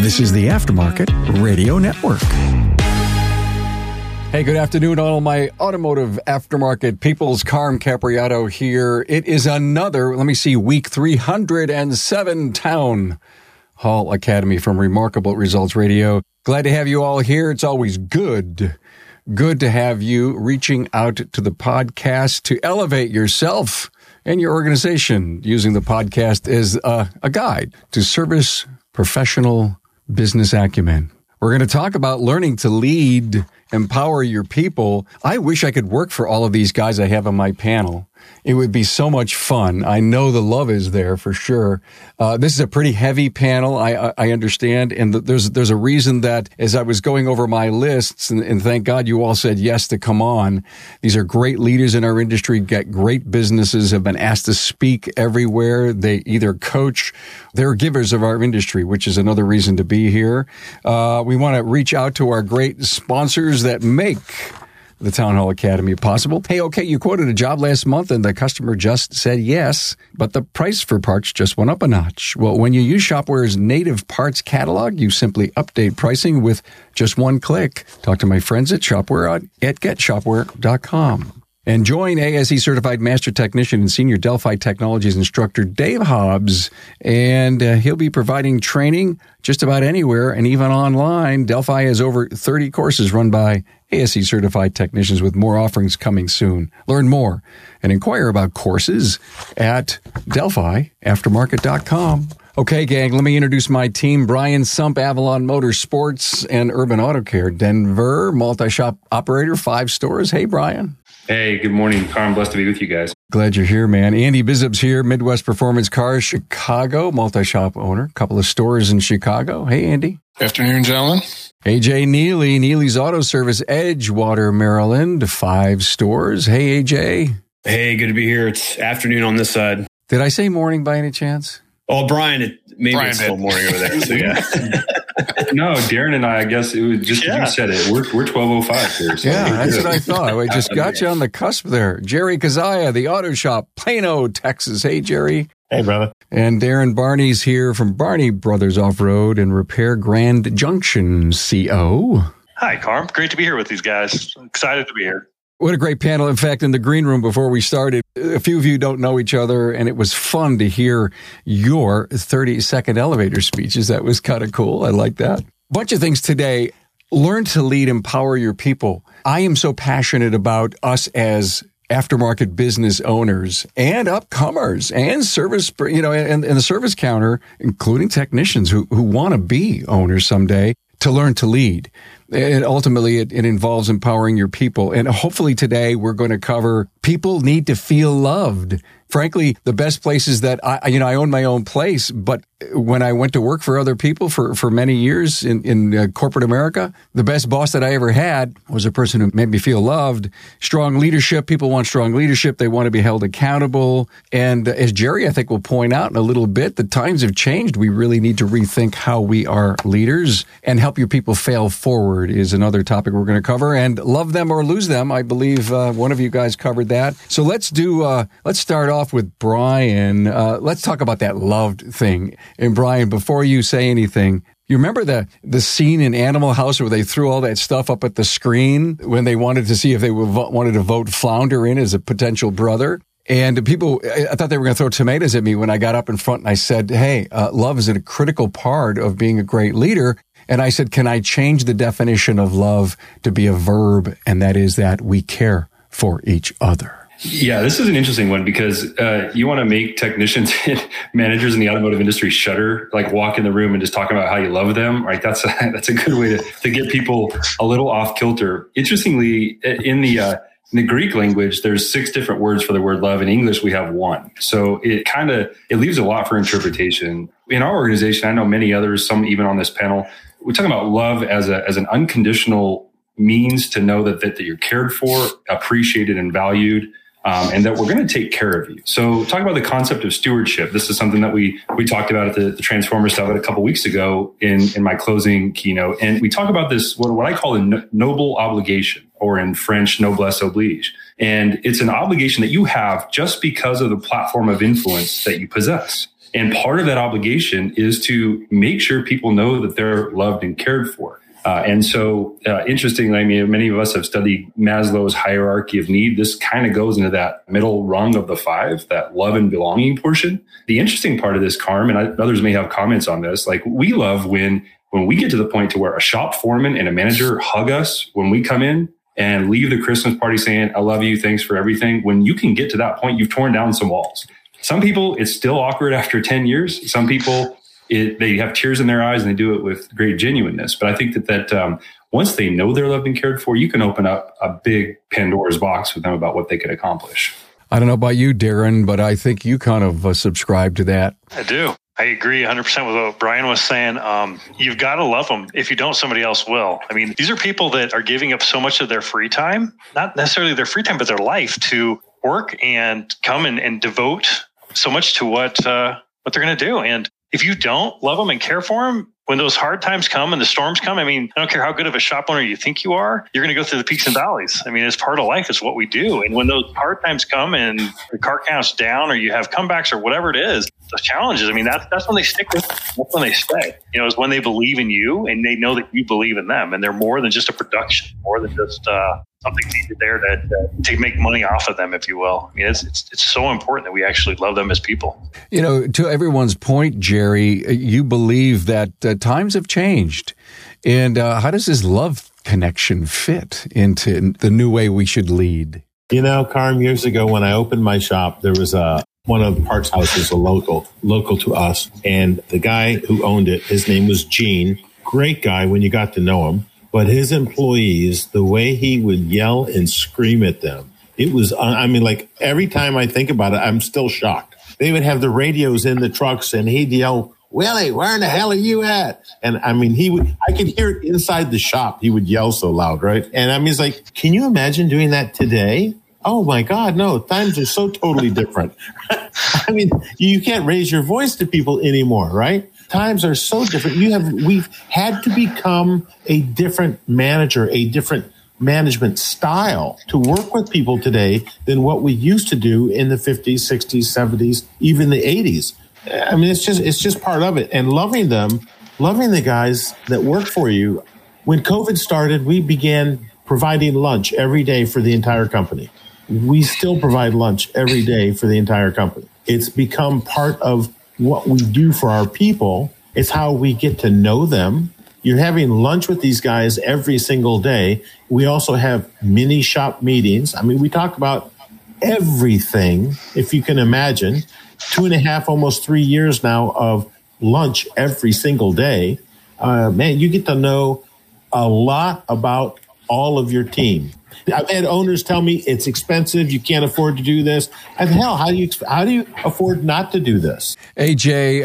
This is the Aftermarket Radio Network. Hey, good afternoon, all my automotive aftermarket peoples. Carm Capriotto here. It is another, let me see, week 307 Town Hall Academy from Remarkable Results Radio. Glad to have you all here. It's always good, good to have you reaching out to the podcast to elevate yourself and your organization using the podcast as a, uh, a guide to service professional business acumen. We're going to talk about learning to lead, empower your people. I wish I could work for all of these guys I have on my panel. It would be so much fun. I know the love is there for sure. Uh, this is a pretty heavy panel. I, I understand. And there's, there's a reason that as I was going over my lists and, and thank God you all said yes to come on. These are great leaders in our industry, get great businesses, have been asked to speak everywhere. They either coach, they're givers of our industry, which is another reason to be here. Uh, we want to reach out to our great sponsors that make the Town Hall Academy possible. Hey, okay, you quoted a job last month and the customer just said yes, but the price for parts just went up a notch. Well, when you use Shopware's native parts catalog, you simply update pricing with just one click. Talk to my friends at Shopware at getshopware.com. And join ASE certified master technician and senior Delphi Technologies instructor Dave Hobbs, and uh, he'll be providing training just about anywhere and even online. Delphi has over 30 courses run by ASE certified technicians with more offerings coming soon. Learn more and inquire about courses at DelphiAftermarket.com. Okay, gang, let me introduce my team. Brian Sump, Avalon Motorsports and Urban Auto Care, Denver, multi-shop operator, five stores. Hey, Brian. Hey, good morning, Carm. Blessed to be with you guys. Glad you're here, man. Andy Bizub's here, Midwest Performance Cars, Chicago, multi-shop owner, couple of stores in Chicago. Hey, Andy. Afternoon, gentlemen. AJ Neely, Neely's Auto Service, Edgewater, Maryland, five stores. Hey, AJ. Hey, good to be here. It's afternoon on this side. Did I say morning by any chance? Oh, Brian, it, maybe Brian it's still morning over there. So yeah. no, Darren and I, I guess it was just yeah. you said it. We're we're twelve oh five here. So yeah, that's what I thought. I just got you on the cusp there. Jerry Kazaya, the Auto Shop, Plano, Texas. Hey, Jerry. Hey, brother. And Darren Barney's here from Barney Brothers Off Road and Repair Grand Junction, CO. Hi, Carm. Great to be here with these guys. Excited to be here. What a great panel. In fact, in the green room before we started, a few of you don't know each other, and it was fun to hear your 30 second elevator speeches. That was kind of cool. I like that. Bunch of things today. Learn to lead, empower your people. I am so passionate about us as aftermarket business owners and upcomers and service, you know, and, and the service counter, including technicians who, who want to be owners someday to learn to lead. And ultimately, it, it, involves empowering your people. And hopefully today we're going to cover people need to feel loved. Frankly, the best places that I, you know, I own my own place, but when I went to work for other people for, for many years in, in uh, corporate America, the best boss that I ever had was a person who made me feel loved. Strong leadership. People want strong leadership. They want to be held accountable. And as Jerry, I think will point out in a little bit, the times have changed. We really need to rethink how we are leaders and help your people fail forward is another topic we're going to cover and love them or lose them. I believe uh, one of you guys covered that. So let's do, uh, let's start off with Brian. Uh, let's talk about that loved thing. And Brian, before you say anything, you remember the the scene in Animal House where they threw all that stuff up at the screen when they wanted to see if they wanted to vote Flounder in as a potential brother? And people, I thought they were going to throw tomatoes at me when I got up in front and I said, Hey, uh, love is a critical part of being a great leader. And I said, Can I change the definition of love to be a verb? And that is that we care for each other. Yeah, this is an interesting one because uh, you want to make technicians and managers in the automotive industry shudder, like walk in the room and just talk about how you love them. Right? That's a, that's a good way to, to get people a little off kilter. Interestingly, in the uh, in the Greek language, there's six different words for the word love. In English, we have one. So it kind of it leaves a lot for interpretation. In our organization, I know many others, some even on this panel, we're talking about love as a as an unconditional means to know that that, that you're cared for, appreciated, and valued um, and that we're going to take care of you. So, talk about the concept of stewardship. This is something that we we talked about at the, the Summit a couple weeks ago in in my closing keynote, and we talk about this what, what I call a no, noble obligation, or in French, noblesse oblige. And it's an obligation that you have just because of the platform of influence that you possess. And part of that obligation is to make sure people know that they're loved and cared for. Uh, and so, uh, interestingly, I mean, many of us have studied Maslow's hierarchy of need. This kind of goes into that middle rung of the five, that love and belonging portion. The interesting part of this, Carm, and I, others may have comments on this, like we love when when we get to the point to where a shop foreman and a manager hug us when we come in and leave the Christmas party saying, I love you, thanks for everything. When you can get to that point, you've torn down some walls. Some people, it's still awkward after 10 years. Some people, it, they have tears in their eyes and they do it with great genuineness. But I think that that um, once they know they're loved and cared for, you can open up a big Pandora's box with them about what they could accomplish. I don't know about you, Darren, but I think you kind of uh, subscribe to that. I do. I agree 100% with what Brian was saying. Um, you've got to love them. If you don't, somebody else will. I mean, these are people that are giving up so much of their free time, not necessarily their free time, but their life to work and come and, and devote so much to what uh, what they're going to do. And if you don't love them and care for them, when those hard times come and the storms come, I mean, I don't care how good of a shop owner you think you are, you're going to go through the peaks and valleys. I mean, it's part of life. It's what we do. And when those hard times come and the car count's down or you have comebacks or whatever it is, those challenges, I mean, that's, that's when they stick with, that's when they stay, you know, is when they believe in you and they know that you believe in them. And they're more than just a production, more than just, uh, something needed there to, to make money off of them, if you will. I mean, it's, it's, it's so important that we actually love them as people. You know, to everyone's point, Jerry, you believe that uh, times have changed. And uh, how does this love connection fit into the new way we should lead? You know, Carm, years ago when I opened my shop, there was a one of the parts houses, a local, local to us. And the guy who owned it, his name was Gene. Great guy when you got to know him but his employees, the way he would yell and scream at them, it was, I mean, like every time I think about it, I'm still shocked. They would have the radios in the trucks and he'd yell, Willie, where in the hell are you at? And I mean, he would, I could hear it inside the shop. He would yell so loud, right? And I mean, it's like, can you imagine doing that today? Oh my God, no, times are so totally different. I mean, you can't raise your voice to people anymore, right? times are so different. You have we've had to become a different manager, a different management style to work with people today than what we used to do in the 50s, 60s, 70s, even the 80s. I mean, it's just it's just part of it. And loving them, loving the guys that work for you. When COVID started, we began providing lunch every day for the entire company. We still provide lunch every day for the entire company. It's become part of what we do for our people. It's how we get to know them. You're having lunch with these guys every single day. We also have mini shop meetings. I mean, we talk about everything, if you can imagine. Two and a half, almost three years now of lunch every single day. Uh, man, you get to know a lot about all of your team. I've had owners tell me it's expensive. You can't afford to do this. And hell, how do you how do you afford not to do this? AJ,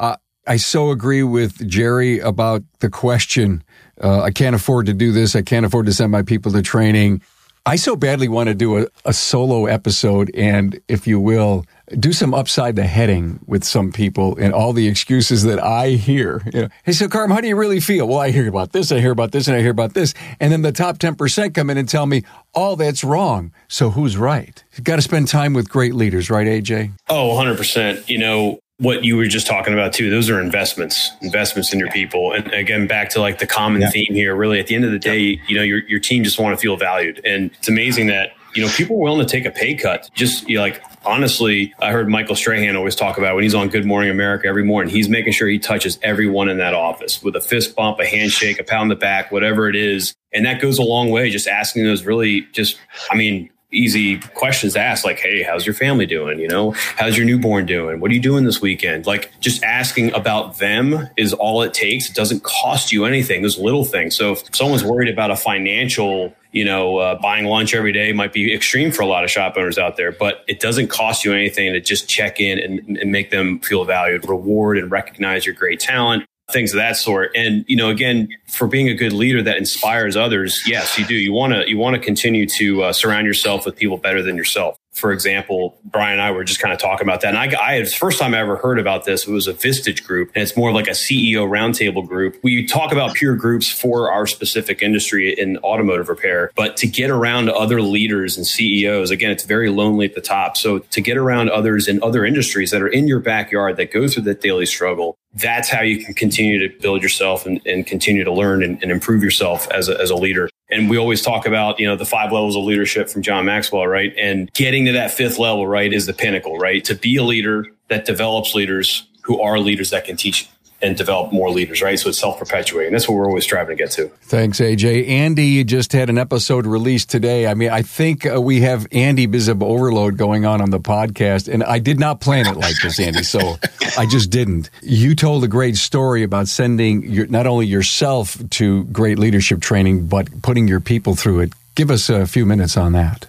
uh, I so agree with Jerry about the question. Uh, I can't afford to do this. I can't afford to send my people to training. I so badly want to do a, a solo episode and, if you will, do some upside the heading with some people and all the excuses that I hear. You know, hey, so Carm, how do you really feel? Well, I hear about this, I hear about this, and I hear about this. And then the top 10% come in and tell me, all that's wrong. So who's right? You've got to spend time with great leaders, right, AJ? Oh, 100%. You know, what you were just talking about too those are investments investments in your people and again back to like the common yeah. theme here really at the end of the day you know your, your team just want to feel valued and it's amazing that you know people are willing to take a pay cut just you know, like honestly i heard michael strahan always talk about when he's on good morning america every morning he's making sure he touches everyone in that office with a fist bump a handshake a pound the back whatever it is. And that goes a long way just asking those really just i mean easy questions to ask like hey how's your family doing? You know how's your newborn doing? What are you doing this weekend? Like just asking about them is all it takes. It doesn't cost you anything. Those little things. So if someone's worried about a financial you know uh, buying lunch every day might be extreme for a lot of shop owners out there but it doesn't cost you anything to just check in and, and make them feel valued reward and recognize your great talent things of that sort. And you know, again, for being a good leader that inspires others, yes, you do. You want to you want to continue to uh, surround yourself with people better than yourself. for example, Brian and I were just kind of talking about that. And I, I had, first time I ever heard about this, it was a Vistage group, and it's more like a CEO roundtable group. We talk about peer groups for our specific industry in automotive repair, but to get around other leaders and CEOs, again, it's very lonely at the top. So to get around others in other industries that are in your backyard that go through that daily struggle, that's how you can continue to build yourself and, and continue to learn and, and improve yourself as a, as a leader. And we always talk about, you know, the five levels of leadership from John Maxwell, right? And getting to that fifth level, right, is the pinnacle, right? To be a leader that develops leaders who are leaders that can teach and develop more leaders, right? So it's self perpetuating. That's what we're always striving to get to. Thanks, AJ. Andy just had an episode released today. I mean, I think uh, we have Andy Bizub overload going on on the podcast, and I did not plan it like this, Andy. So I just didn't. You told a great story about sending your, not only yourself to great leadership training, but putting your people through it. Give us a few minutes on that.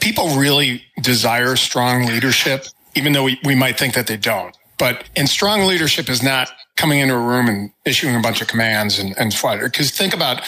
People really desire strong leadership, even though we, we might think that they don't. But and strong leadership is not coming into a room and issuing a bunch of commands and, and Because think about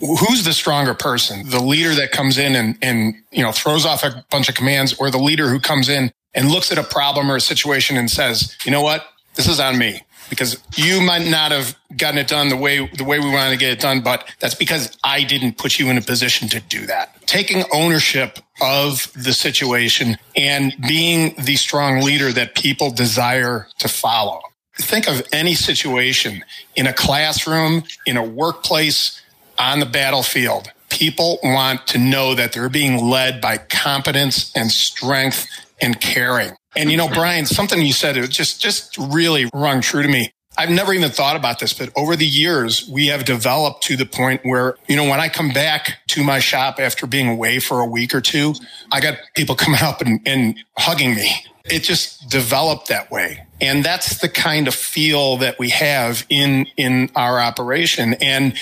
who's the stronger person, the leader that comes in and, and, you know, throws off a bunch of commands or the leader who comes in and looks at a problem or a situation and says, you know what? This is on me because you might not have gotten it done the way the way we wanted to get it done, but that's because I didn't put you in a position to do that. Taking ownership of the situation and being the strong leader that people desire to follow think of any situation in a classroom, in a workplace, on the battlefield. People want to know that they're being led by competence and strength and caring. And you know, Brian, something you said it just just really rung true to me. I've never even thought about this, but over the years, we have developed to the point where, you know, when I come back to my shop after being away for a week or two, I got people coming up and, and hugging me it just developed that way. And that's the kind of feel that we have in, in our operation. And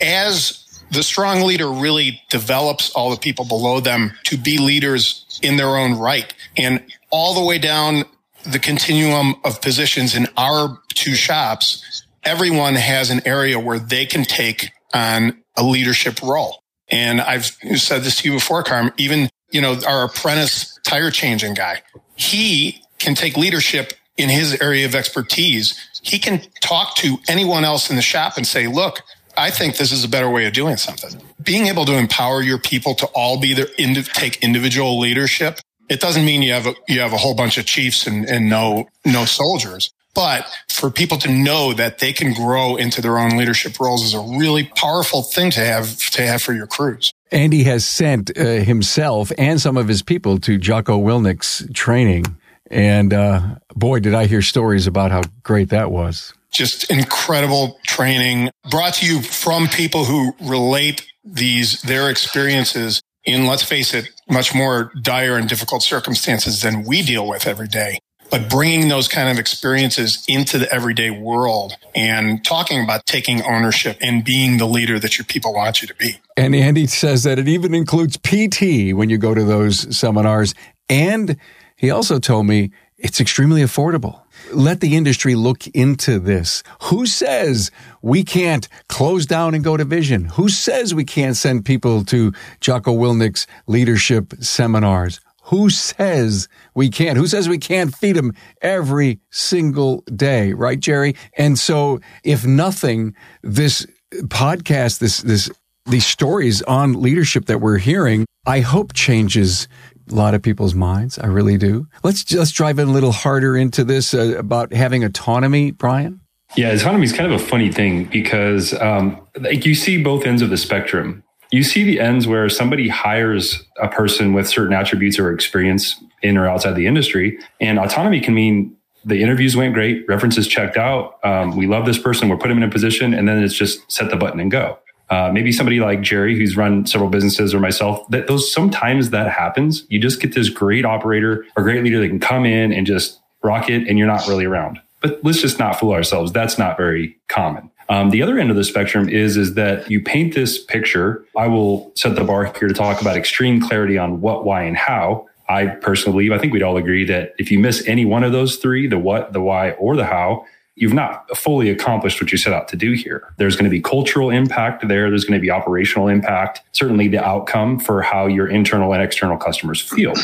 as the strong leader really develops all the people below them to be leaders in their own right and all the way down the continuum of positions in our two shops, everyone has an area where they can take on a leadership role. And I've said this to you before, Carm, even, you know, our apprentice tire changing guy he can take leadership in his area of expertise. He can talk to anyone else in the shop and say, look, I think this is a better way of doing something. Being able to empower your people to all be their take individual leadership. It doesn't mean you have a, you have a whole bunch of chiefs and, and no, no soldiers. But for people to know that they can grow into their own leadership roles is a really powerful thing to have to have for your crews. Andy has sent uh, himself and some of his people to Jocko Willink's training. And uh, boy, did I hear stories about how great that was. Just incredible training brought to you from people who relate these, their experiences in, let's face it, much more dire and difficult circumstances than we deal with every day but bringing those kind of experiences into the everyday world and talking about taking ownership and being the leader that your people want you to be. And Andy says that it even includes PT when you go to those seminars. And he also told me it's extremely affordable. Let the industry look into this. Who says we can't close down and go to vision? Who says we can't send people to Jocko Willink's leadership seminars? Who says we can't? Who says we can't feed them every single day? Right, Jerry? And so if nothing, this podcast, this, this, these stories on leadership that we're hearing, I hope changes a lot of people's minds. I really do. Let's just drive in a little harder into this uh, about having autonomy, Brian. Yeah, autonomy is kind of a funny thing because um, like you see both ends of the spectrum you see the ends where somebody hires a person with certain attributes or experience in or outside the industry. And autonomy can mean the interviews went great, references checked out. Um, we love this person. We're putting them in a position, and then it's just set the button and go. Uh, maybe somebody like Jerry, who's run several businesses, or myself. That those sometimes that happens. You just get this great operator or great leader that can come in and just rock it, and you're not really around. But let's just not fool ourselves. That's not very common. Um, the other end of the spectrum is is that you paint this picture. I will set the bar here to talk about extreme clarity on what, why, and how. I personally believe, I think we'd all agree that if you miss any one of those three, the what, the why, or the how, you've not fully accomplished what you set out to do here. There's going to be cultural impact there. There's going to be operational impact, certainly the outcome for how your internal and external customers feel.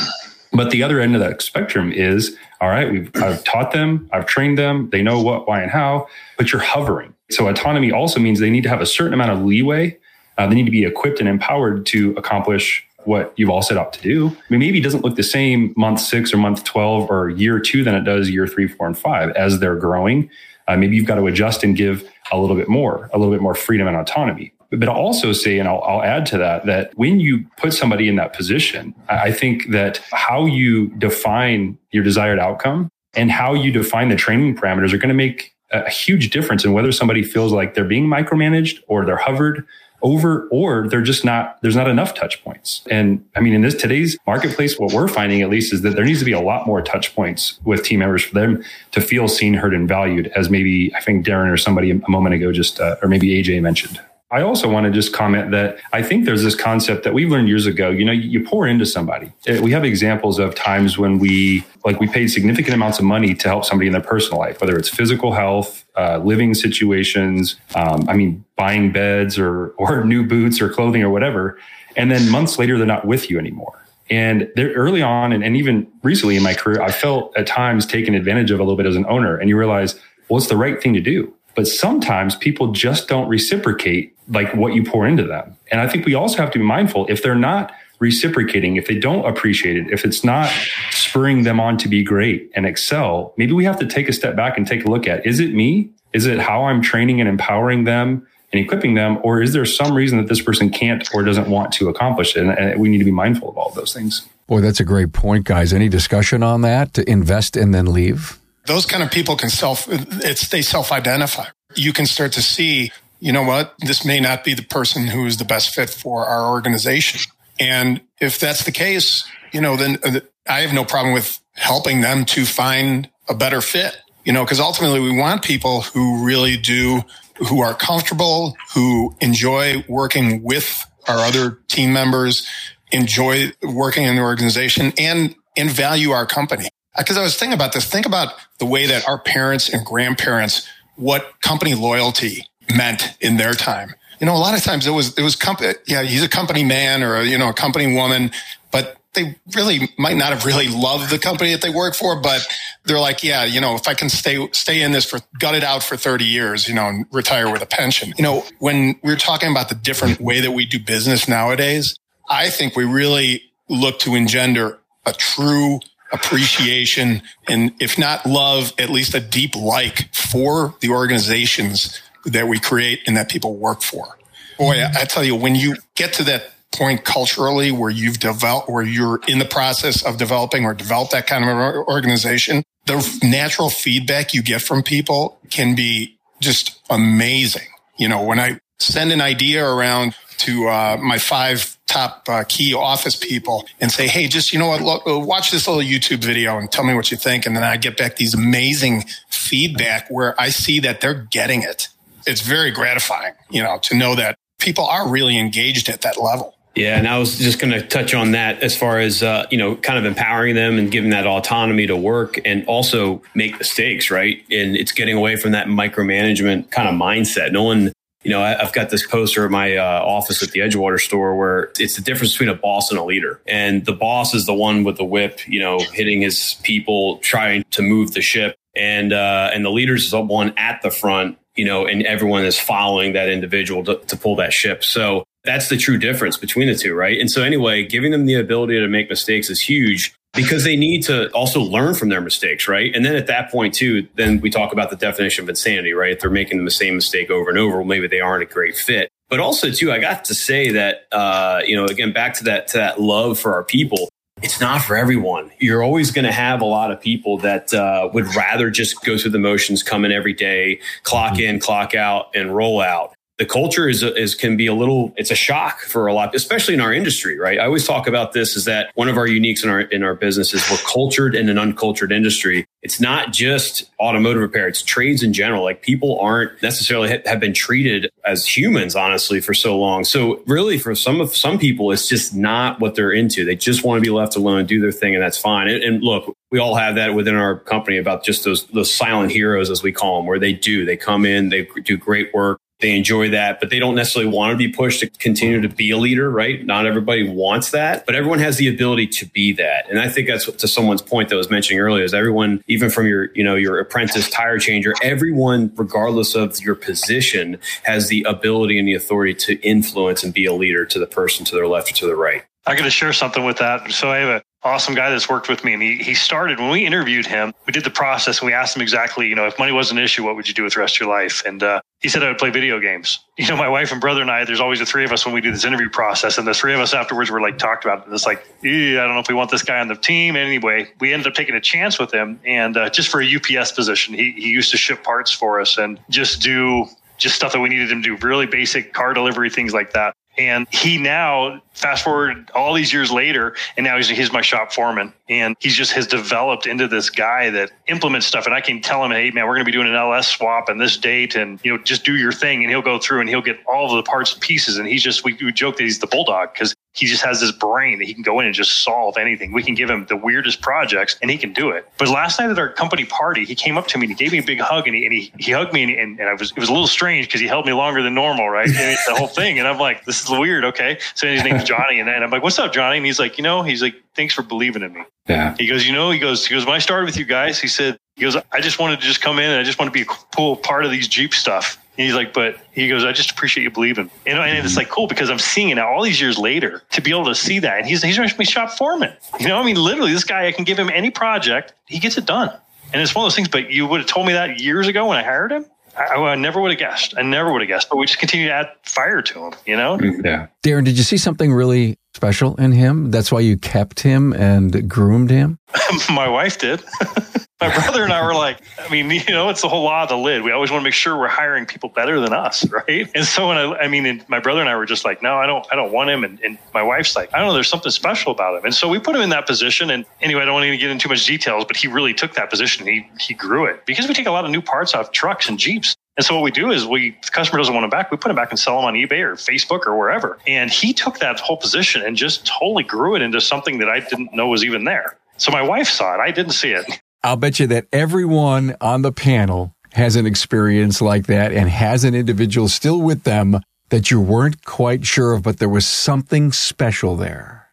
But the other end of that spectrum is all right, we've I've taught them, I've trained them, they know what, why, and how, but you're hovering. So autonomy also means they need to have a certain amount of leeway. Uh, they need to be equipped and empowered to accomplish what you've all set out to do. I mean, maybe it doesn't look the same month six or month 12 or year two than it does year three, four, and five as they're growing. Uh, maybe you've got to adjust and give a little bit more, a little bit more freedom and autonomy. But I'll also say, and I'll, I'll, add to that, that when you put somebody in that position, I think that how you define your desired outcome and how you define the training parameters are going to make a huge difference in whether somebody feels like they're being micromanaged or they're hovered over or they're just not there's not enough touch points. And i mean in this today's marketplace what we're finding at least is that there needs to be a lot more touch points with team members for them to feel seen heard and valued as maybe i think darren or somebody a moment ago just uh, or maybe aj mentioned I also want to just comment that I think there's this concept that we learned years ago. You know, you pour into somebody. Uh, we have examples of times when we, like, we paid significant amounts of money to help somebody in their personal life, whether it's physical health, uh, living situations. Um, I mean, buying beds or or new boots or clothing or whatever. And then months later, they're not with you anymore. And early on, and, and even recently in my career, I felt at times taken advantage of a little bit as an owner. And you realize, well, it's the right thing to do. But sometimes people just don't reciprocate like what you pour into them. And I think we also have to be mindful if they're not reciprocating, if they don't appreciate it, if it's not spurring them on to be great and excel, maybe we have to take a step back and take a look at is it me? Is it how I'm training and empowering them and equipping them? Or is there some reason that this person can't or doesn't want to accomplish it? And, we need to be mindful of all of those things. Boy, that's a great point, guys. Any discussion on that to invest and then leave? those kind of people can self it's they self-identify you can start to see you know what? This may not be the person who is the best fit for our organization. And if that's the case you know then uh, i have no problem with helping them to find a better fit you know because ultimately we want people who really do who are comfortable who enjoy working with our other team members enjoy working in the organization and and value our company. Because I was thinking about this. Think about the way that our parents and grandparents, what company loyalty meant in their time. You know, a lot of times it was, it was company, yeah, he's a company man or, a, you know, a company woman, but they really might not have really loved the company that they work for, but they're like, yeah, you know, if I can stay, stay in this for, gut it out for 30 years, you know, and retire with a pension. You know, when we're talking about the different way that we do business nowadays, I think we really look to engender a true appreciation and if not love, at least a deep like for the organizations that we create and that people work for. Boy, I tell you, when you get to that point culturally where you've developed, where you're in the process of developing or develop that kind of organization, the natural feedback you get from people can be just amazing. You know, when I send an idea around to uh, my five top uh, key office people and say, Hey, just, you know what, look, uh, watch this little YouTube video and tell me what you think. And then I get back these amazing feedback where I see that they're getting it. It's very gratifying, you know, to know that people are really engaged at that level. Yeah, and I was just going to touch on that as far as uh, you know, kind of empowering them and giving that autonomy to work, and also make mistakes, right? And it's getting away from that micromanagement kind of mindset. No one you know, I, have got this poster at my uh, office at the Edgewater store where it's the difference between a boss and a leader. And the boss is the one with the whip, you know, hitting his people, trying to move the ship. And, uh, and the leader is the one at the front, you know, and everyone is following that individual to, to pull that ship. So that's the true difference between the two, right? And so anyway, giving them the ability to make mistakes is huge because they need to also learn from their mistakes, right? And then at that point, too, then we talk about the definition of insanity, right? If they're making the same mistake over and over, well, maybe they aren't a great fit. But also, too, I got to say that, uh, you know, again, back to that to that love for our people. It's not for everyone. You're always going to have a lot of people that uh, would rather just go through the motions, come in every day, clock in, clock out, and roll out the culture is, is can be a little it's a shock for a lot especially in our industry right? I always talk about this is that one of our uniques in our in our business is we're cultured in an uncultured industry. It's not just automotive repair it's trades in general. Like people aren't necessarily ha- have been treated as humans honestly for so long. So really for some of some people it's just not what they're into. They just want to be left alone do their thing and that's fine. And, and look we all have that within our company about just those those silent heroes as we call them where they do. They come in they do great work they enjoy that, but they don't necessarily want to be pushed to continue to be a leader, right? Not everybody wants that, but everyone has the ability to be that. And I think that's to someone's point that I was mentioning earlier is everyone, even from your, you know, your apprentice tire changer, everyone, regardless of your position, has the ability and the authority to influence and be a leader to the person to their left or to the right. I got to share something with that. So I have a awesome guy that's worked with me and he, he started when we interviewed him we did the process and we asked him exactly you know if money was an issue what would you do with the rest of your life? And uh, he said i would play video games. You know my wife and brother and i there's always the three of us when we do this interview process and the three of us afterwards were like talked about it. it's like i don't know if we want this guy on the team. Anyway we ended up taking a chance with him and uh, just for a ups position he, he used to ship parts for us and just do just stuff that we needed him to do really basic car delivery things like that and he now, fast forward all these years later, and now he's, he's my shop foreman. And he's just has developed into this guy that implements stuff. And I can tell him, hey, man, we're going to be doing an LS swap and this date, and, you know, just do your thing. And he'll go through and he'll get all of the parts and pieces. And he's just, we, we joke that he's the bulldog because he just has this brain that he can go in and just solve anything. We can give him the weirdest projects and he can do it. But last night at our company party, he came up to me and he gave me a big hug and he, and he, he hugged me and, and, and I was, it was a little strange because he held me longer than normal, right? And the whole thing. And I'm like, this is weird. Okay. So his name's Johnny. And, and I'm like, what's up, Johnny? And he's like, you know, he's like, thanks for believing in me. Yeah. He goes, you know, he goes, he goes, when I started with you guys, he said, he goes, I just wanted to just come in and I just want to be a cool part of these Jeep stuff. And he's like, but he goes, I just appreciate you believing. And, and it's like cool because I'm seeing it now all these years later to be able to see that. And he's he's my shop foreman. You know, I mean, literally, this guy, I can give him any project, he gets it done. And it's one of those things. But you would have told me that years ago when I hired him. I, I never would have guessed. I never would have guessed. But we just continue to add fire to him. You know? Mm, yeah. Darren, did you see something really special in him? That's why you kept him and groomed him. my wife did. my brother and I were like, I mean, you know, it's the whole law of the lid. We always want to make sure we're hiring people better than us, right? And so when I, I mean, my brother and I were just like, no, I don't, I don't want him. And, and my wife's like, I don't know, there's something special about him. And so we put him in that position. And anyway, I don't want to get into too much details, but he really took that position. He he grew it because we take a lot of new parts off trucks and Jeeps. And so what we do is we, the customer doesn't want them back, we put them back and sell them on eBay or Facebook or wherever. And he took that whole position and just totally grew it into something that I didn't know was even there. So my wife saw it. I didn't see it. I'll bet you that everyone on the panel has an experience like that and has an individual still with them that you weren't quite sure of, but there was something special there.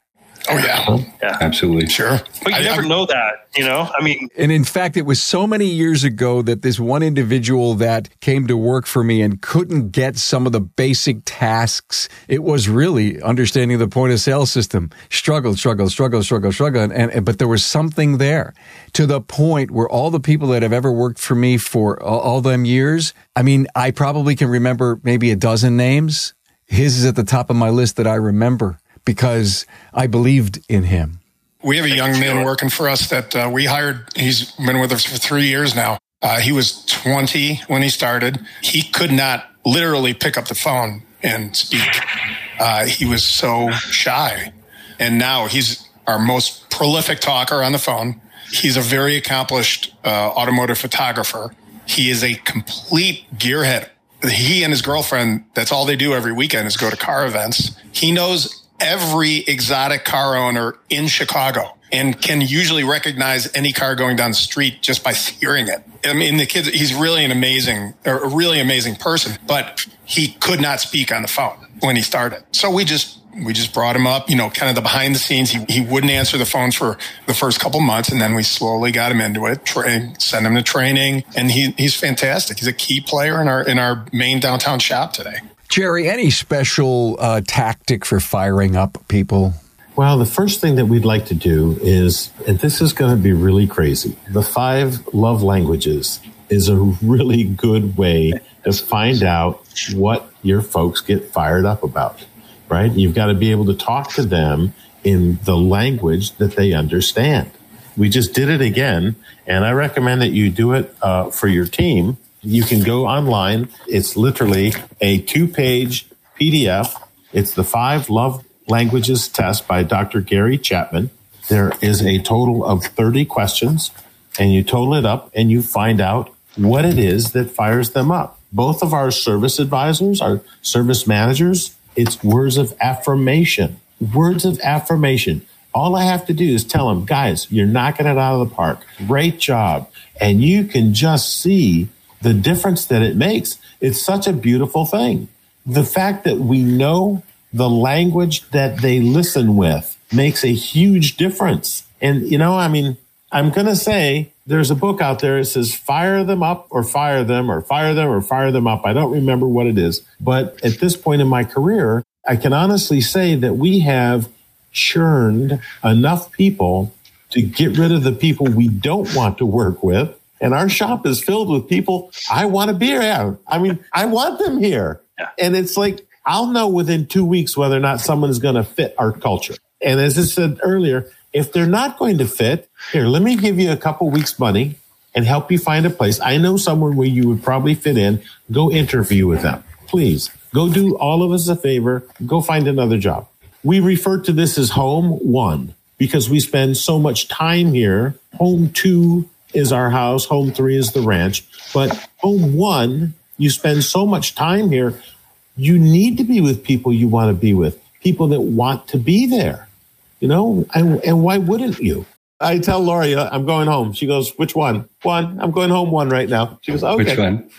Oh yeah, Yeah. Absolutely. sure. But you I- never I- know that, you know? I mean, And in fact, it was so many years ago that this one individual that came to work for me and couldn't get some of the basic tasks. It was really understanding the point of sale system. Struggled, struggled, struggled, struggled, struggled. And, and but there was something there to the point where all the people that have ever worked for me for all, all them years, I mean, I probably can remember maybe a dozen names. His is at the top of my list that I remember because I believed in him. We have a young man working for us that uh, we hired. He's been with us for three years now. Uh, he was 20 when he started. He could not literally pick up the phone and speak. Uh, he was so shy. And now he's our most prolific talker on the phone. He's a very accomplished uh, automotive photographer. He is a complete gearhead. He and his girlfriend, that's all they do every weekend is go to car events. He knows every exotic car owner in Chicago and can usually recognize any car going down the street just by hearing it. I mean, the kid, he's really an amazing, a really amazing person, but he could not speak on the phone when he started. So we just, we just brought him up, you know, kind of the behind the scenes. He, he wouldn't answer the phones for the first couple months. And then we slowly got him into it, train, send him to training. And he, he's fantastic. He's a key player in our, in our main downtown shop today. Jerry, any special uh, tactic for firing up people? Well, the first thing that we'd like to do is, and this is going to be really crazy, the five love languages is a really good way to find out what your folks get fired up about, right? You've got to be able to talk to them in the language that they understand. We just did it again, and I recommend that you do it uh, for your team. You can go online. It's literally a two page PDF. It's the five love languages test by Dr. Gary Chapman. There is a total of 30 questions, and you total it up and you find out what it is that fires them up. Both of our service advisors, our service managers, it's words of affirmation. Words of affirmation. All I have to do is tell them, guys, you're knocking it out of the park. Great job. And you can just see the difference that it makes. It's such a beautiful thing. The fact that we know the language that they listen with makes a huge difference. And, you know, I mean, I'm going to say there's a book out there that says fire them up or fire them or fire them or fire them up. I don't remember what it is. But at this point in my career, I can honestly say that we have churned enough people to get rid of the people we don't want to work with. And our shop is filled with people I want to be here. I mean, I want them here. Yeah. And it's like, I'll know within two weeks whether or not someone is going to fit our culture. And as I said earlier, if they're not going to fit, here, let me give you a couple weeks money and help you find a place. I know somewhere where you would probably fit in. Go interview with them. Please go do all of us a favor. Go find another job. We refer to this as home one because we spend so much time here. Home two is our house. Home three is the ranch. But home one, you spend so much time here. You need to be with people you want to be with, people that want to be there. You know, and, and why wouldn't you? I tell Lori, uh, I'm going home. She goes, which one? One. I'm going home one right now. She goes, okay. Which one?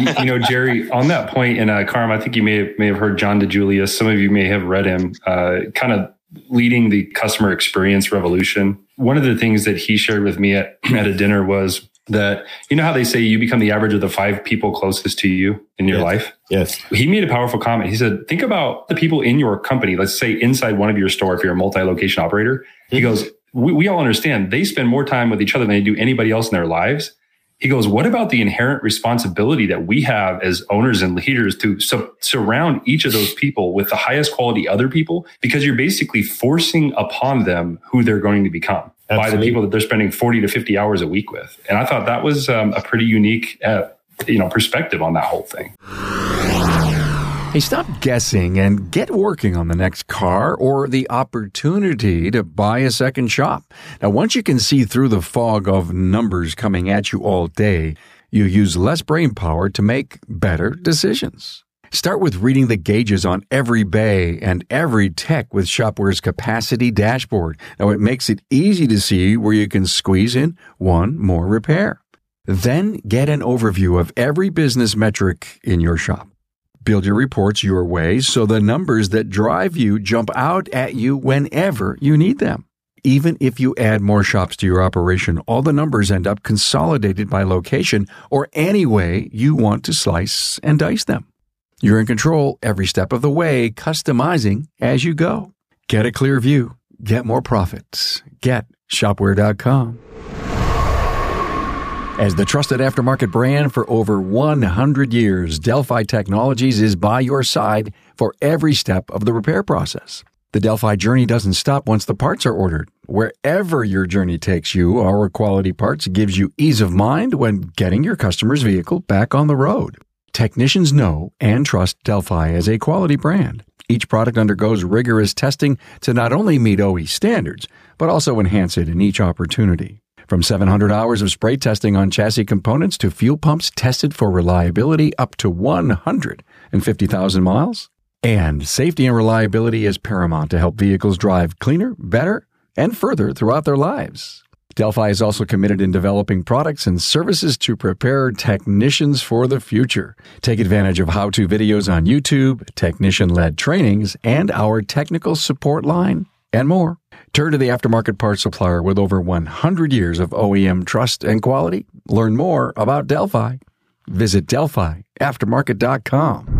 you, you, know, Jerry, on that point, and uh, Carm, I think you may have, may have heard John DiJulius. Some of you may have read him, uh, kind of leading the customer experience revolution. One of the things that he shared with me at, at a dinner was that you know how they say you become the average of the five people closest to you in your yes. life? Yes. He made a powerful comment. He said think about the people in your company let's say inside one of your store if you're a multi-location operator. He goes we, we all understand they spend more time with each other than they do anybody else in their lives he goes, what about the inherent responsibility that we have as owners and leaders to su- surround each of those people with the highest quality other people? Because you're basically forcing upon them who they're going to become Absolutely. by the people that they're spending 40 to 50 hours a week with. And I thought that was um, a pretty unique, uh, you know, perspective on that whole thing. Hey, stop guessing and get working on the next car or the opportunity to buy a second shop. Now, once you can see through the fog of numbers coming at you all day, you use less brain power to make better decisions. Start with reading the gauges on every bay and every tech with Shopware's capacity dashboard. Now, it makes it easy to see where you can squeeze in one more repair. Then get an overview of every business metric in your shop. Build your reports your way so the numbers that drive you jump out at you whenever you need them. Even if you add more shops to your operation, all the numbers end up consolidated by location or any way you want to slice and dice them. You're in control every step of the way, customizing as you go. Get a clear view. Get more profits. Get shopware.com. As the trusted aftermarket brand for over 100 years, Delphi Technologies is by your side for every step of the repair process. The Delphi journey doesn't stop once the parts are ordered. Wherever your journey takes you, our quality parts gives you ease of mind when getting your customer's vehicle back on the road. Technicians know and trust Delphi as a quality brand. Each product undergoes rigorous testing to not only meet OE standards, but also enhance it in each opportunity. From 700 hours of spray testing on chassis components to fuel pumps tested for reliability up to 150,000 miles. And safety and reliability is paramount to help vehicles drive cleaner, better, and further throughout their lives. Delphi is also committed in developing products and services to prepare technicians for the future. Take advantage of how to videos on YouTube, technician led trainings, and our technical support line, and more. Turn to the aftermarket parts supplier with over 100 years of OEM trust and quality. Learn more about Delphi. Visit DelphiAftermarket.com.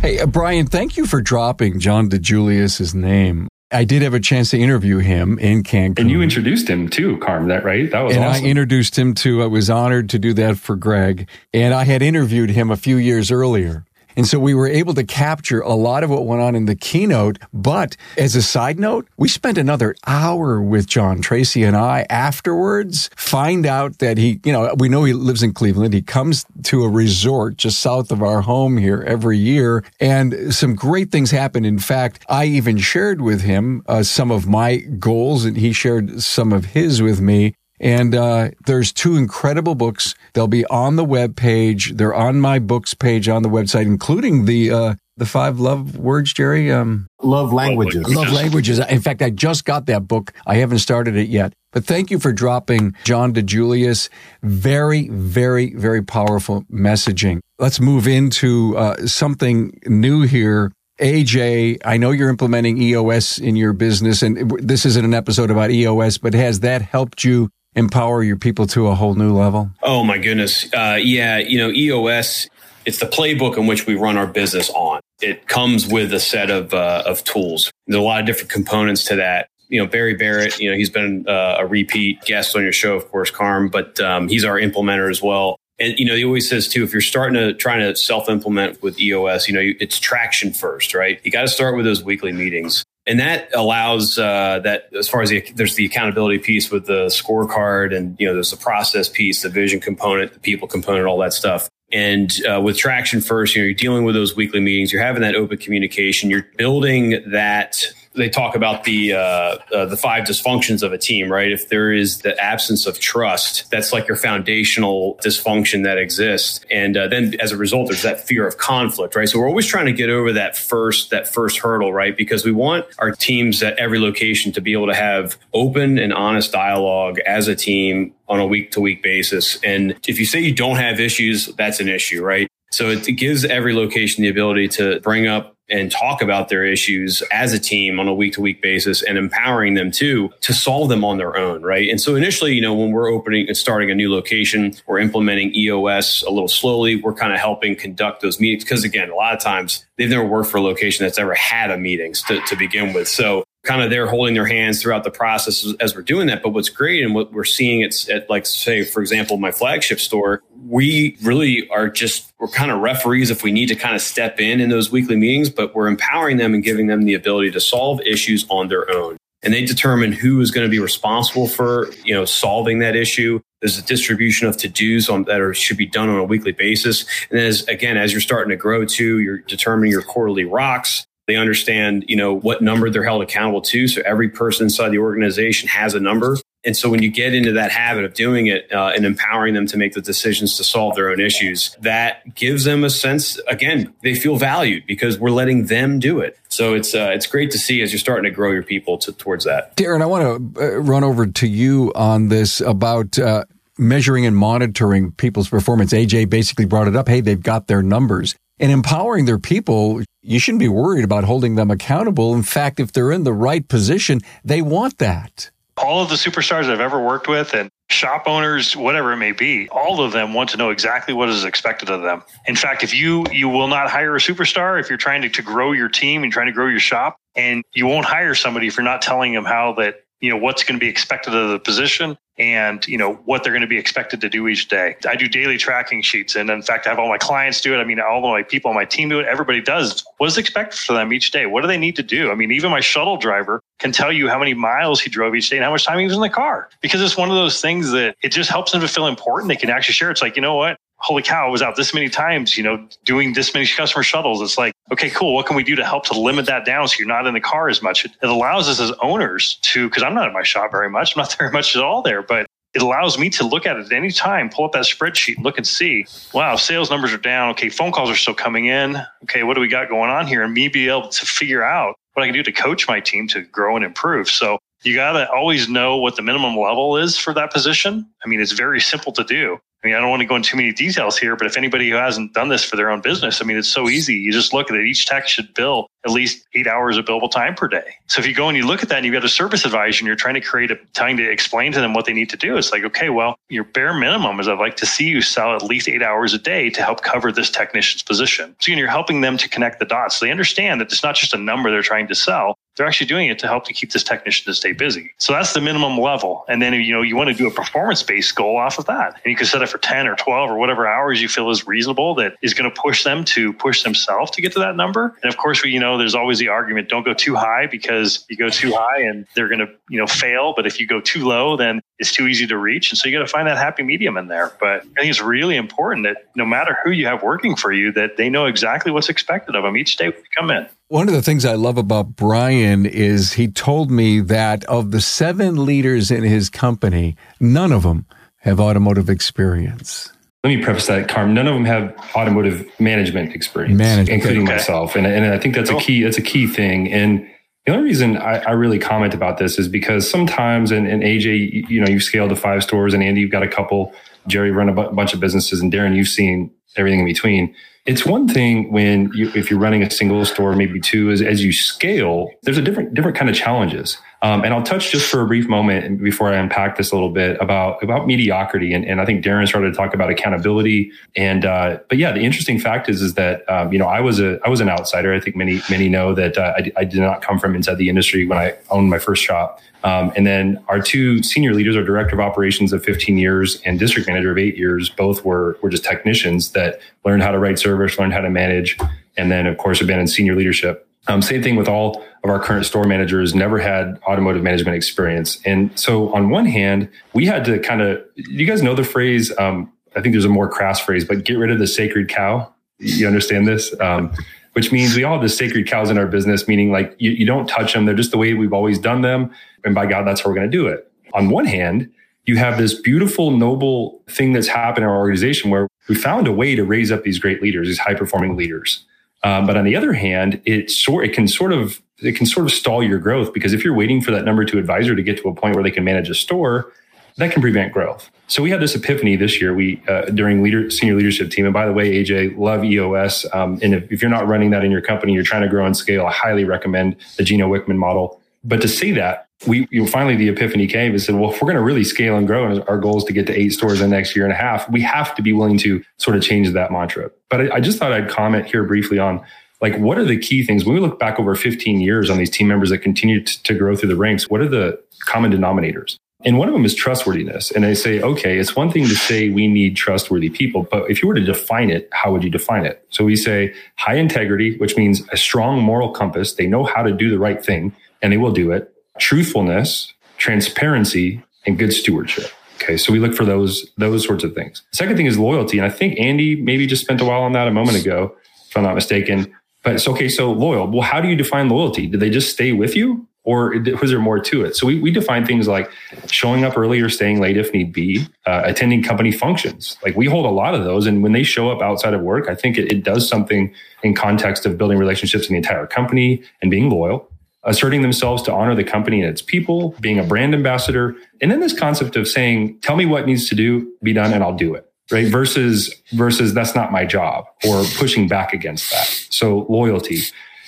Hey, uh, Brian, thank you for dropping John DiJulius's name. I did have a chance to interview him in Cancun. And you introduced him too, Carm, that right? That was and awesome. I introduced him to, I was honored to do that for Greg. And I had interviewed him a few years earlier. And so we were able to capture a lot of what went on in the keynote. But as a side note, we spent another hour with John Tracy and I afterwards, find out that he, you know, we know he lives in Cleveland. He comes to a resort just south of our home here every year. And some great things happen. In fact, I even shared with him uh, some of my goals and he shared some of his with me. And uh, there's two incredible books. They'll be on the web page. They're on my books page on the website, including the uh, the five love words, Jerry? Um, love languages. Love languages. In fact, I just got that book. I haven't started it yet. But thank you for dropping John DiJulius. Very, very, very powerful messaging. Let's move into uh, something new here. AJ, I know you're implementing EOS in your business, and this isn't an episode about EOS, but has that helped you empower your people to a whole new level? Oh my goodness. Uh, yeah, you know, EOS it's the playbook in which we run our business on. It comes with a set of uh, of tools. There's a lot of different components to that. You know, Barry Barrett. You know, he's been uh, a repeat guest on your show, of course, Carm, but um, he's our implementer as well. And you know, he always says too, if you're starting to trying to self implement with EOS, you know, it's traction first, right? You got to start with those weekly meetings and that allows uh, that as far as the, there's the accountability piece with the scorecard and you know there's the process piece the vision component the people component all that stuff. And uh, with traction first you know you're dealing with those weekly meetings you're having that open communication you're building that they talk about the uh, uh, the five dysfunctions of a team, right? If there is the absence of trust, that's like your foundational dysfunction that exists, and uh, then as a result, there's that fear of conflict, right? So we're always trying to get over that first that first hurdle, right? Because we want our teams at every location to be able to have open and honest dialogue as a team on a week to week basis. And if you say you don't have issues, that's an issue, right? So it gives every location the ability to bring up and talk about their issues as a team on a week to week basis and empowering them too to solve them on their own, right? And so initially, you know, when we're opening and starting a new location, we're implementing EOS a little slowly. We're kind of helping conduct those meetings because again, a lot of times they've never worked for a location that's ever had a meetings to, to begin with. So kind of there holding their hands throughout the process as, we're doing that. But what's great and what we're seeing it's at like say, for example, my flagship store, we really are just we're kind of referees if we need to kind of step in in those weekly meetings, but we're empowering them and giving them the ability to solve issues on their own. And they determine who is going to be responsible for, you know, solving that issue. There's a distribution of to-dos on, that are, should be done on a weekly basis. And as again, as you're starting to grow too, you're determining your quarterly rocks they understand, you know, what number they're held accountable to. So every person inside the organization has a number. And so when you get into that habit of doing it uh, and empowering them to make the decisions to solve their own issues, that gives them a sense. Again, they feel valued because we're letting them do it. So it's uh, it's great to see as you're starting to grow your people to, towards that. Darren, I want to uh, run over to you on this about uh, measuring and monitoring people's performance. AJ basically brought it up. Hey, they've got their numbers and empowering their people. You shouldn't be worried about holding them accountable. In fact, if they're in the right position, they want that. All of the superstars I've ever worked with and shop owners, whatever it may be, all of them want to know exactly what is expected of them. In fact, if you you will not hire a superstar if you're trying to, to grow your team and trying to grow your shop, and you won't hire somebody if you're not telling them how that you know what's going to be expected of the position and you know what they're going to be expected to do each day. I do daily tracking sheets and in fact i have all my clients do it. I mean all of my people on my team do it. Everybody does. What is expected for them each day? What do they need to do? I mean even my shuttle driver can tell you how many miles he drove each day and how much time he was in the car because it's one of those things that it just helps them to feel important. They can actually share. It's like you know what holy cow, I was out this many times, you know, doing this many customer shuttles. It's like, okay, cool. What can we do to help to limit that down so you're not in the car as much? It, allows us as owners to, because I'm not in my shop very much, I'm not very much at all there, but it allows me to look at it at any time, pull up that spreadsheet, and look and see, wow, sales numbers are down. Okay, phone calls are still coming in. Okay, what do we got going on here? And me be able to figure out what I can do to coach my team to grow and improve. So you got to always know what the minimum level is for that position. I mean, it's very simple to do. I mean, I don't want to go into too many details here, but if anybody who hasn't done this for their own business, I mean, it's so easy. You just look at it. Each tech should bill at least eight hours of billable time per day. So if you go and you look at that and you've got a service advisor and you're trying to create a, trying to explain to them what they need to do, it's like, okay, well, your bare minimum is I'd like to see you sell at least eight hours a day to help cover this technician's position. So you're helping them to connect the dots. So they understand that it's not just a number they're trying to sell. They're actually doing it to help to keep this technician to stay busy. So that's the minimum level. And then, you know, you want to do a performance based goal off of that. And you can set it for 10 or 12 or whatever hours you feel is reasonable that is going to push them to push themselves to get to that number. And of course, we, you know, there's always the argument don't go too high because you go too high and they're going to, you know, fail. But if you go too low, then it's too easy to reach. And so you got to find that happy medium in there. But I think it's really important that no matter who you have working for you, that they know exactly what's expected of them each day when you come in. One of the things I love about Brian is he told me that of the seven leaders in his company, none of them have automotive experience. let me preface that, Carm. None of them have automotive management experience, management. including okay. myself, and and I think that's cool. a key. That's a key thing. And the only reason I, I, really comment about this is because sometimes, and, and AJ, you know, you've scaled to five stores, and Andy, you've got a couple. Jerry run a b- bunch of businesses, and Darren, you've seen everything in between. It's one thing when you, if you're running a single store, maybe two, as, as you scale, there's a different different kind of challenges. Um, and I'll touch just for a brief moment before I unpack this a little bit about about mediocrity. And, and I think Darren started to talk about accountability. And uh, but yeah, the interesting fact is is that um, you know I was a I was an outsider. I think many many know that uh, I, I, did not come from inside the industry when I owned my first shop. Um, and then our two senior leaders, our director of operations of 15 years and district manager of eight years, both were were just technicians that learned how to write service, learned how to manage, and then of course have been in senior leadership. Um, same thing with all of our current store managers, never had automotive management experience. And so on one hand, we had to kind of, you guys know the phrase, um, I think there's a more crass phrase, but get rid of the sacred cow. You understand this? Um, which means we all have the sacred cows in our business, meaning like you, you don't touch them. They're just the way we've always done them. And by God, that's how we're going to do it. On one hand, you have this beautiful, noble thing that's happened in our organization where we found a way to raise up these great leaders, these high performing leaders. Um, but on the other hand, it sort it can sort of it can sort of stall your growth because if you're waiting for that number two advisor to get to a point where they can manage a store, that can prevent growth. So we had this epiphany this year. We uh, during leader senior leadership team, and by the way, AJ, love EOS. Um, and if, if, you're not running that in your company, you're trying to grow and scale. I highly recommend the Gino Wickman model. But to see that, we you know, finally the epiphany came and said, well, if we're going to really scale and grow, and our goal is to get to eight stores in the next year and a half, we have to be willing to sort of change that mantra. But I, I just thought I'd comment here briefly on like what are the key things? When we look back over 15 years on these team members that continue to, to grow through the ranks what are the common denominators? And one of them is trustworthiness. And i say okay it's one thing to say we need trustworthy people but if you were to define it how would you define it? So we say high integrity which means a strong moral compass. They know how to do the right thing and they will do it. Truthfulness transparency and good stewardship. Okay, so we look for those those sorts of things. second thing is loyalty, and I think Andy maybe just spent a while on that a moment ago, if I'm not mistaken. But it's okay. So loyal. Well, how do you define loyalty? Did they just stay with you? Or was there more to it? So we, we define things like showing up early or staying late if need be, uh, attending company functions. Like we hold a lot of those. And when they show up outside of work, I think it, it does something in context of building relationships in the entire company and being loyal asserting themselves to honor the company and its people, being a brand ambassador, and then this concept of saying, tell me what needs to do, be done, and I'll do it right? Versus, versus that's not my job or pushing back against that. So loyalty.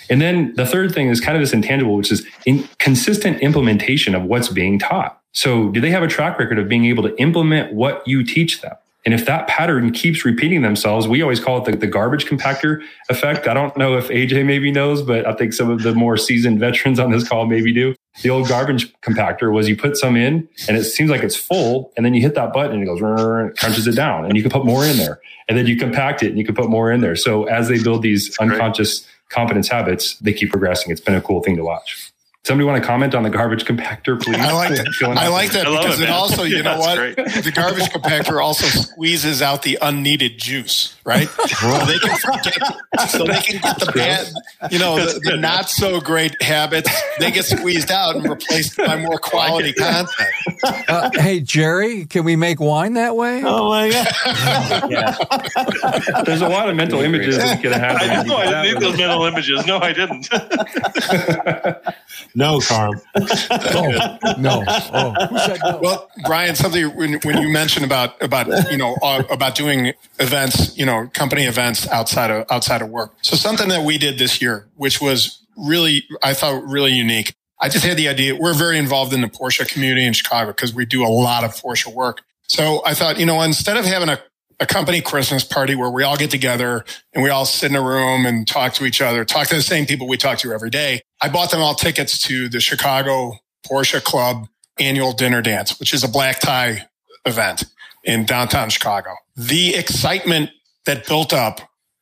And then the third thing is kind of this intangible, which is in consistent implementation of what's being taught. So do they have a track record of being able to implement what you teach them? And if that pattern keeps repeating themselves, we always call it the, the, garbage compactor effect. I don't know if AJ maybe knows, but I think some of the more seasoned veterans on this call maybe do. The old garbage compactor was you put some in and it seems like it's full and then you hit that button and it goes and it crunches it down and you can put more in there. And then you compact it and you can put more in there. So as they build these unconscious competence habits they keep progressing. It's been a cool thing to watch Somebody want to comment on the garbage compactor, please? I like that. I like that because it, it also, you yeah, know what? Great. The garbage compactor also squeezes out the unneeded juice, right? so they can get, so they can get the bad, you know, the, the, not so great habits. They get squeezed out and replaced by more quality content. Uh, hey, Jerry, can we make wine that way? Oh my god! yeah. There's a lot of mental images that can happen. I know. I didn't need those mental images. No, I didn't. No, Carm. oh, no. Oh, who said no? Well, Brian, something when, when you mentioned about about you know uh, about doing events, you know, company events outside of outside of work. So something that we did this year, which was really I thought really unique. I just had the idea. We're very involved in the Porsche community in Chicago because we do a lot of Porsche work. So I thought, you know, instead of having a a company Christmas party where we all get together and we all sit in a room and talk to each other, talk to the same people we talk to every day. I bought them all tickets to the Chicago Porsche Club annual dinner dance, which is a black tie event in downtown Chicago. The excitement that built up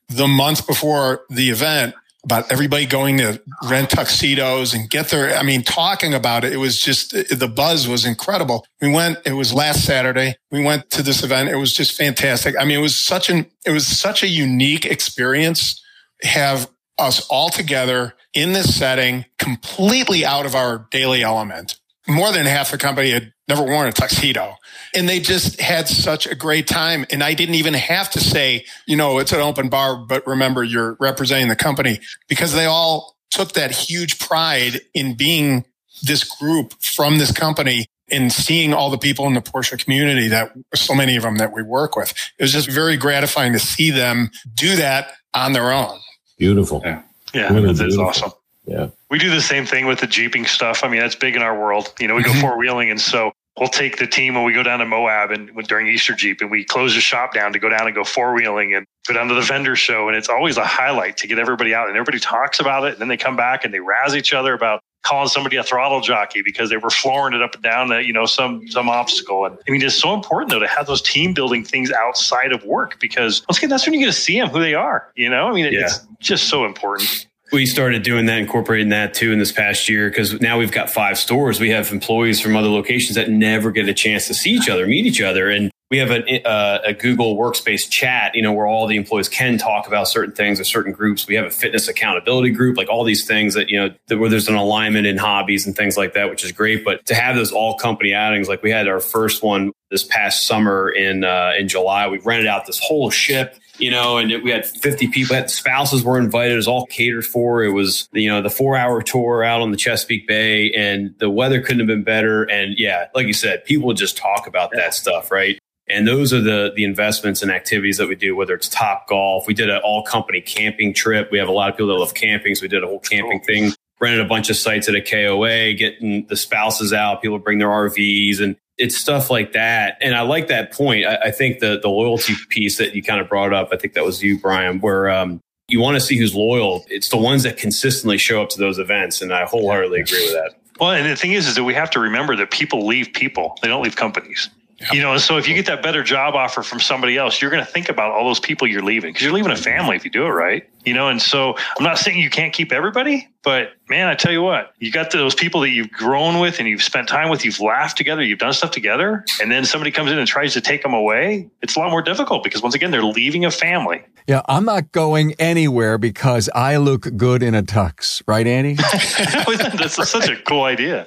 the month before the event about everybody going to rent tuxedos and get their, I mean, talking about it, it was just, the buzz was incredible. We went, it was last Saturday. We went to this event. It was just fantastic. I mean, it was such an, it was such a unique experience. Have us all together in this setting, completely out of our daily element more than half the company had never worn a tuxedo. And they just had such a great time. And I didn't even have to say, you know, it's an open bar, but remember you're representing the company because they all took that huge pride in being this group from this company and seeing all the people in the Porsche community that so many of them that we work with. It was just very gratifying to see them do that on their own. Beautiful. Yeah. Yeah, Really that's, that's beautiful. awesome. Yeah. We do the same thing with the jeeping stuff. I mean, that's big in our world. You know, we go Mhm. four wheeling, and so we'll take the team and we go down to Moab and during Easter Jeep, and we close the shop down to go down and go four wheeling and go down to the vendor show, and it's always a highlight to get everybody out, and everybody talks about it, and then they come back and they razz each other about calling somebody a throttle jockey because they were flooring it up and down that you know some some obstacle and i mean it's so important though to have those team building things outside of work because once again that's when you get to see them who they are you know i mean Yeah. it's just so important we started doing that, incorporating that too in this past year because now we've got five stores. We have employees from other locations that never get a chance to see each other, meet each other, and we have a, uh, a Google Workspace chat, you know, where all the employees can talk about certain things or certain groups. We have a fitness accountability group, like all these things that you know, that where there's an alignment in hobbies and things like that, which is great. But to have those all company outings, like we had our first one this past summer in uh, in July, we rented out this whole ship you know, and we had 50 people, had spouses were invited. It was all catered for. It was, you know, the four hour tour out on the Chesapeake Bay and the weather couldn't have been better. And yeah, like you said, people just talk about that stuff, right? And those are the the investments and activities that we do, whether it's Top Golf. We did an all company camping trip. We have a lot of people that love camping. So we did a whole camping thing, rented a bunch of sites at a KOA, getting the spouses out, people bring their RVs and it's stuff like that. And I like that point. I, I think the the loyalty piece that you kind of brought up, I think that was you, Brian, where um, you want to see who's loyal. It's the ones that consistently show up to those events. And I wholeheartedly agree with that. Well, and the thing is, is that we have to remember that people leave people; they don't leave companies. You know, so if you get that better job offer from somebody else, you're going to think about all those people you're leaving because you're leaving a family if you do it right. You know, and so I'm not saying you can't keep everybody, but man, I tell you what, you got those people that you've grown with and you've spent time with, you've laughed together, you've done stuff together, and then somebody comes in and tries to take them away. It's a lot more difficult because once again, they're leaving a family. Yeah, I'm not going anywhere because I look good in a tux, right, Andy? that's such a cool idea.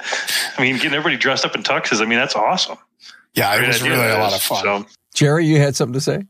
I mean, getting everybody dressed up in tuxes, I mean, that's awesome. Yeah, it was really a lot of fun. So, Jerry, you had something to say?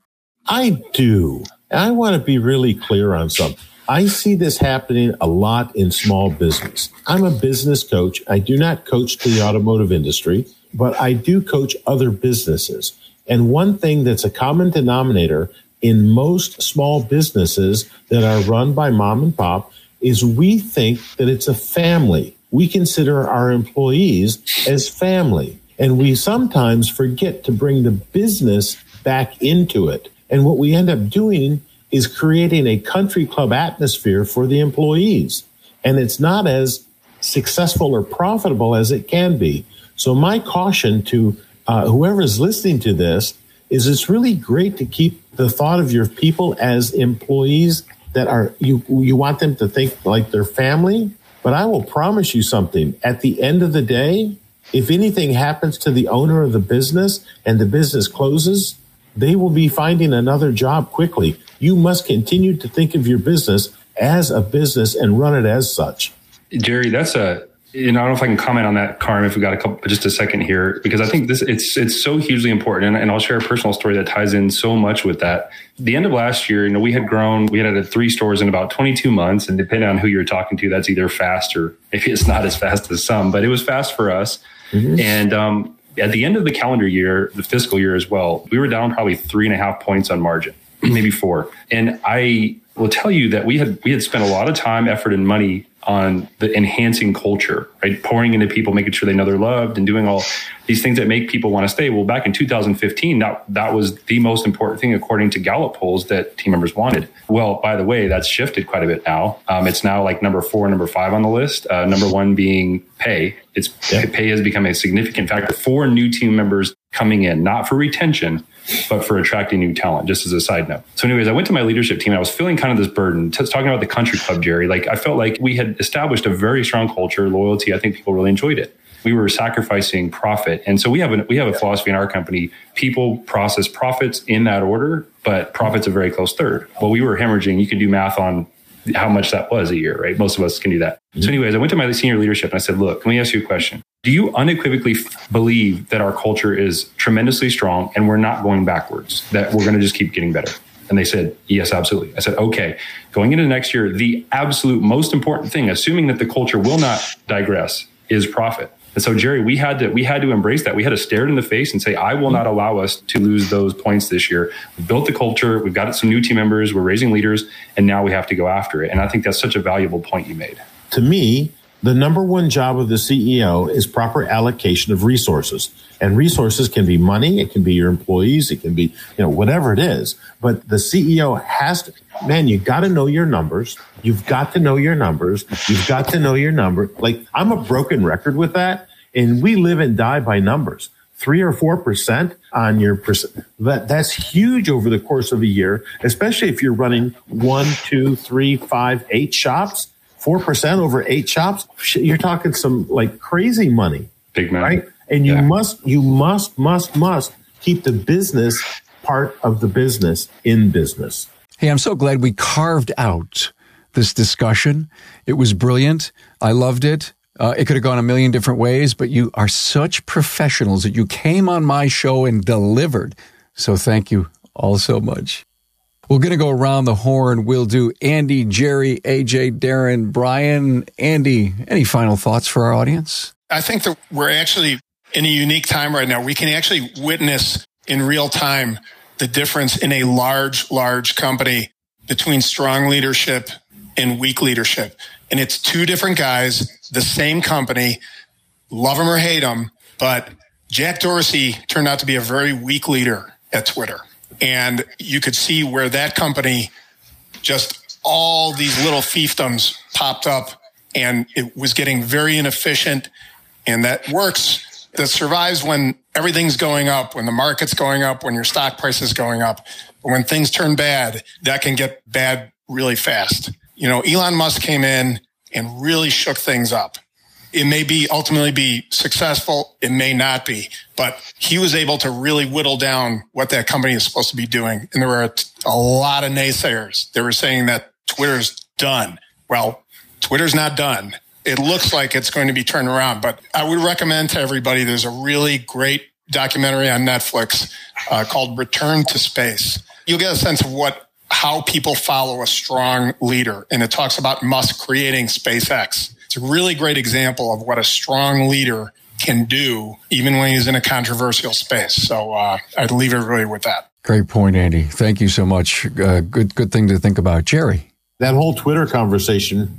I do. I want to be really clear on something. I see this happening a lot in small business. I'm a business coach. I do not coach to the automotive industry, but I do coach other businesses. And one thing that's a common denominator in most small businesses that are run by mom and pop is we think that it's a family. We consider our employees as family. And we sometimes forget to bring the business back into it. And what we end up doing is creating a country club atmosphere for the employees. And it's not as successful or profitable as it can be. So, my caution to uh, whoever is listening to this is it's really great to keep the thought of your people as employees that are you you want them to think like their family but i will promise you something at the end of the day if anything happens to the owner of the business and the business closes they will be finding another job quickly you must continue to think of your business as a business and run it as such Jerry, that's a you know, I don't know if I can comment on that, Carm, if we got a couple just a second here, because I think this it's it's so hugely important. And, and I'll share a personal story that ties in so much with that. The end of last year, you know, we had grown, we had added three stores in about 22 months, and depending on who you're talking to, that's either fast or maybe it's not as fast as some, but it was fast for us. And um, at the end of the calendar year, the fiscal year as well, we were down probably three and a half points on margin, maybe four. And I will tell you that we had we had spent a lot of time, effort, and money on the enhancing culture, right? Pouring into people, making sure they know they're loved, and doing all these things that make people want to stay. Well, back in 2015, that that was the most important thing according to Gallup polls that team members wanted. Well, by the way, that's shifted quite a bit now. Um, it's now like number four, number five on the list. Uh, number one being pay. It's Yeah. pay has become a significant factor for new team members coming in, not for retention, but for attracting new talent, just as a side note. So, anyways, I went to my leadership team. I was feeling kind of this burden, t- talking about the country club, Jerry. Like, I felt like we had established a very strong culture, loyalty. I think people really enjoyed it. We were sacrificing profit. And so we have, a, we have a philosophy in our company people, process, profits in that order, but profit's a very close third. Well, we were hemorrhaging. You can do math on how much that was a year, right? Most of us can do that. Mm-hmm. So, anyways, I went to my senior leadership and I said, look, let me ask you a question. Do you unequivocally f- believe that our culture is tremendously strong and we're not going backwards, that we're going to just keep getting better? And they said, yes, absolutely. I said, okay, going into next year, the absolute most important thing, assuming that the culture will not digress, is profit. And so, Jerry, we had to we had to embrace that. We had to stare it in the face and say, "I will not allow us to lose those points this year." We built the culture. We've got some new team members. We're raising leaders, and now we have to go after it. And I think that's such a valuable point you made. To me, the number one job of the CEO is proper allocation of resources. And resources can be money, it can be your employees, it can be, you know, whatever it is. But the CEO has to, man, you got to know your numbers. You've got to know your numbers. You've got to know your number. Like I'm a broken record with that. And we live and die by numbers. Three or four percent on your percent. That, that's huge over the course of a year, especially if you're running one, two, three, five, eight shops 4% over eight shops, you're talking some like crazy money. Big money. Right? And you yeah. must, you must, must, must keep the business part of the business in business. Hey, I'm so glad we carved out this discussion. It was brilliant. I loved it. Uh, it could have gone a million different ways, but you are such professionals that you came on my show and delivered. So thank you all so much. We're going to go around the horn. We'll do Andy, Jerry, AJ, Darren, Brian. Andy, any final thoughts for our audience? I think that we're actually in a unique time right now. We can actually witness in real time the difference in a large, large company between strong leadership and weak leadership. And it's two different guys, the same company, love them or hate them. But Jack Dorsey turned out to be a very weak leader at Twitter. And you could see where that company just all these little fiefdoms popped up and it was getting very inefficient. And that works, that survives when everything's going up, when the market's going up, when your stock price is going up. But when things turn bad, that can get bad really fast. You know, Elon Musk came in and really shook things up. It may be ultimately be successful. It may not be, but he was able to really whittle down what that company is supposed to be doing. And there were a, lot of naysayers. They were saying that Twitter's done. Well, Twitter's not done. It looks like it's going to be turned around, but I would recommend to everybody, there's a really great documentary on Netflix uh, called Return to Space. You'll get a sense of what how people follow a strong leader. And it talks about Musk creating SpaceX. It's a really great example of what a strong leader can do, even when he's in a controversial space. So uh, I'd leave everybody with that. Great point, Andy. Thank you so much. Uh, good, good thing to think about, Jerry. That whole Twitter conversation,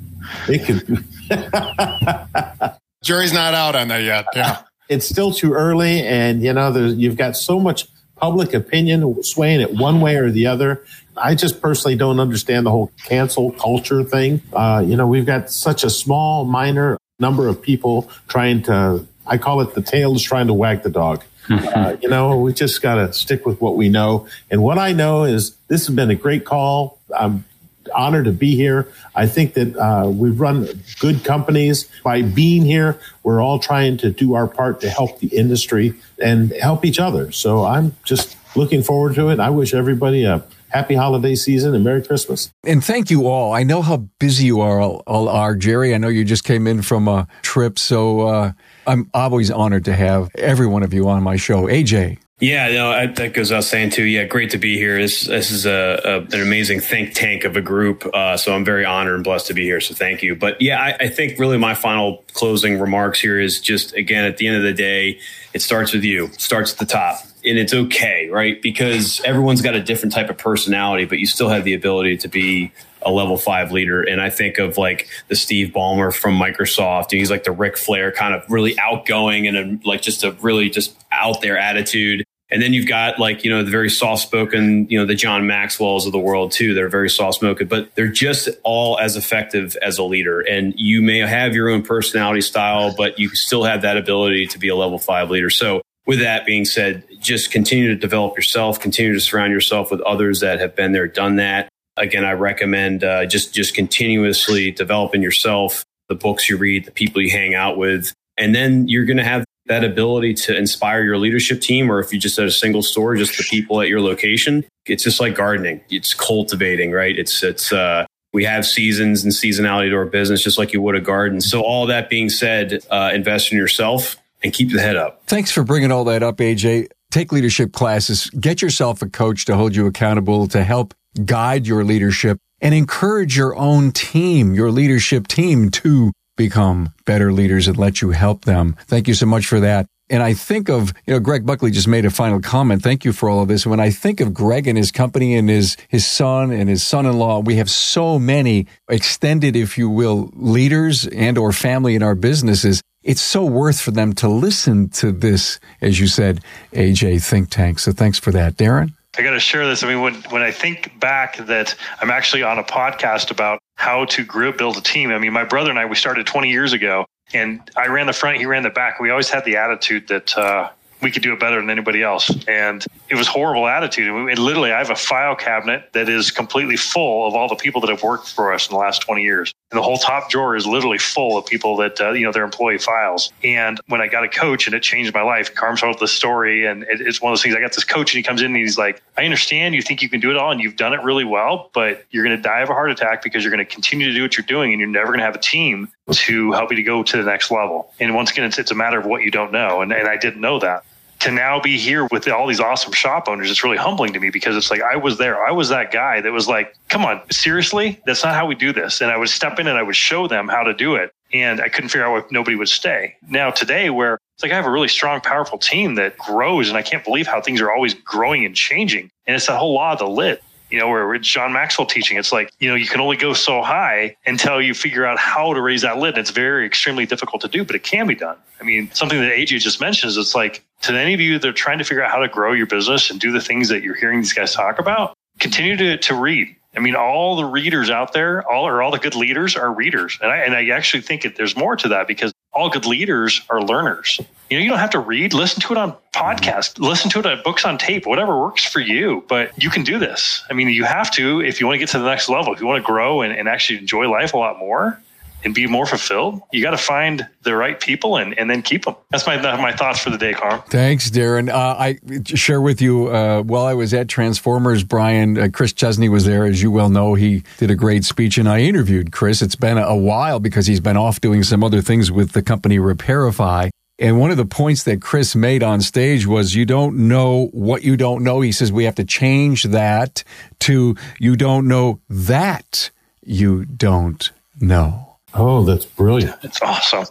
it could. Jerry's not out on that yet. Yeah, it's still too early, and you know, you've got so much public opinion swaying it one way or the other. I just personally don't understand the whole cancel culture thing. Uh, you know, we've got such a small, minor number of people trying to, I call it the tails trying to wag the dog. Uh, you know, we just got to stick with what we know. And what I know is this has been a great call. I'm honored to be here. I think that uh, we've run good companies by being here. We're all trying to do our part to help the industry and help each other. So I'm just looking forward to it. I wish everybody a happy holiday season and Merry Christmas. And thank you all. I know how busy you are, all, all are, Jerry. I know you just came in from a trip, so uh, I'm always honored to have every one of you on my show. AJ. Yeah, no, I, that goes without saying too. Yeah, great to be here. This this is a, a an amazing think tank of a group. Uh, so I'm very honored and blessed to be here. So thank you. But yeah, I, I think really my final closing remarks here is just again at the end of the day, it starts with you. Starts at the top and it's okay, right? Because everyone's got a different type of personality, but you still have the ability to be a level five leader. And I think of like the Steve Ballmer from Microsoft. He's like the Ric Flair kind of really outgoing and a, like just a really just out there attitude. And then you've got like, you know, the very soft spoken, you know, the John Maxwell's of the world too. They're very soft spoken, but they're just all as effective as a leader. And you may have your own personality style, but you still have that ability to be a level five leader. So with that being said, just continue to develop yourself, continue to surround yourself with others that have been there, done that. Again, I recommend uh, just just continuously developing yourself, the books you read, the people you hang out with, and then you're going to have that ability to inspire your leadership team, or if you just at a single store, just the people at your location. It's just like gardening; it's cultivating, right? It's it's uh, We have seasons and seasonality to our business, just like you would a garden. So, all that being said, uh, invest in yourself and keep the head up. Thanks for bringing all that up, AJ. Take leadership classes, get yourself a coach to hold you accountable, to help guide your leadership and encourage your own team, your leadership team to become better leaders and let you help them. Thank you so much for that. And I think of, you know, Greg Buckley just made a final comment. Thank you for all of this. When I think of Greg and his company and his, his son and his son-in-law, we have so many extended, if you will, leaders and or family in our businesses. It's so worth for them to listen to this, as you said, AJ think tank. So thanks for that. Darren? I got to share this. I mean, when, when I think back that I'm actually on a podcast about how to grow, build a team. I mean, my brother and I, we started 20 years ago and I ran the front, he ran the back. We always had the attitude that, uh, we could do it better than anybody else. And it was horrible attitude. And literally, I have a file cabinet that is completely full of all the people that have worked for us in the last 20 years. And the whole top drawer is literally full of people that, uh, you know, their employee files. And when I got a coach and it changed my life, Carm told the story. And it, it's one of those things I got this coach and he comes in and he's like, I understand you think you can do it all and you've done it really well, but you're going to die of a heart attack because you're going to continue to do what you're doing and you're never going to have a team to help you to go to the next level. And once again, it's, it's a matter of what you don't know. And, and I didn't know that to now be here with all these awesome shop owners, it's really humbling to me because it's like I was there. I was that guy that was like, come on, seriously? That's not how we do this. And I would step in and I would show them how to do it. And I couldn't figure out why nobody would stay. Now, today, where it's like I have a really strong, powerful team that grows, and I can't believe how things are always growing and changing. And it's that whole law of the lid you know, where it's John Maxwell teaching, it's like, you know, you can only go so high until you figure out how to raise that lid. And it's very extremely difficult to do, but it can be done. I mean, something that AJ just mentions, it's like to any of you that are trying to figure out how to grow your business and do the things that you're hearing these guys talk about, continue to, to read. I mean, all the readers out there, all or all the good leaders are readers. And I, and I actually think that there's more to that because all good leaders are learners. You know, you don't have to read, listen to it on podcast, listen to it on books on tape, whatever works for you, but you can do this. I mean, you have to, if you want to get to the next level, if you want to grow and, and actually enjoy life a lot more, and be more fulfilled, you got to find the right people and, and then keep them. That's my my thoughts for the day, Carm. Thanks, Darren. Uh, I share with you uh, while I was at Transformers, Brian, uh, Chris Chesney was there. As you well know, he did a great speech, and I interviewed Chris. It's been a while because he's been off doing some other things with the company Repairify. And one of the points that Chris made on stage was you don't know what you don't know. He says we have to change that to you don't know that you don't know. Oh, that's brilliant. It's awesome.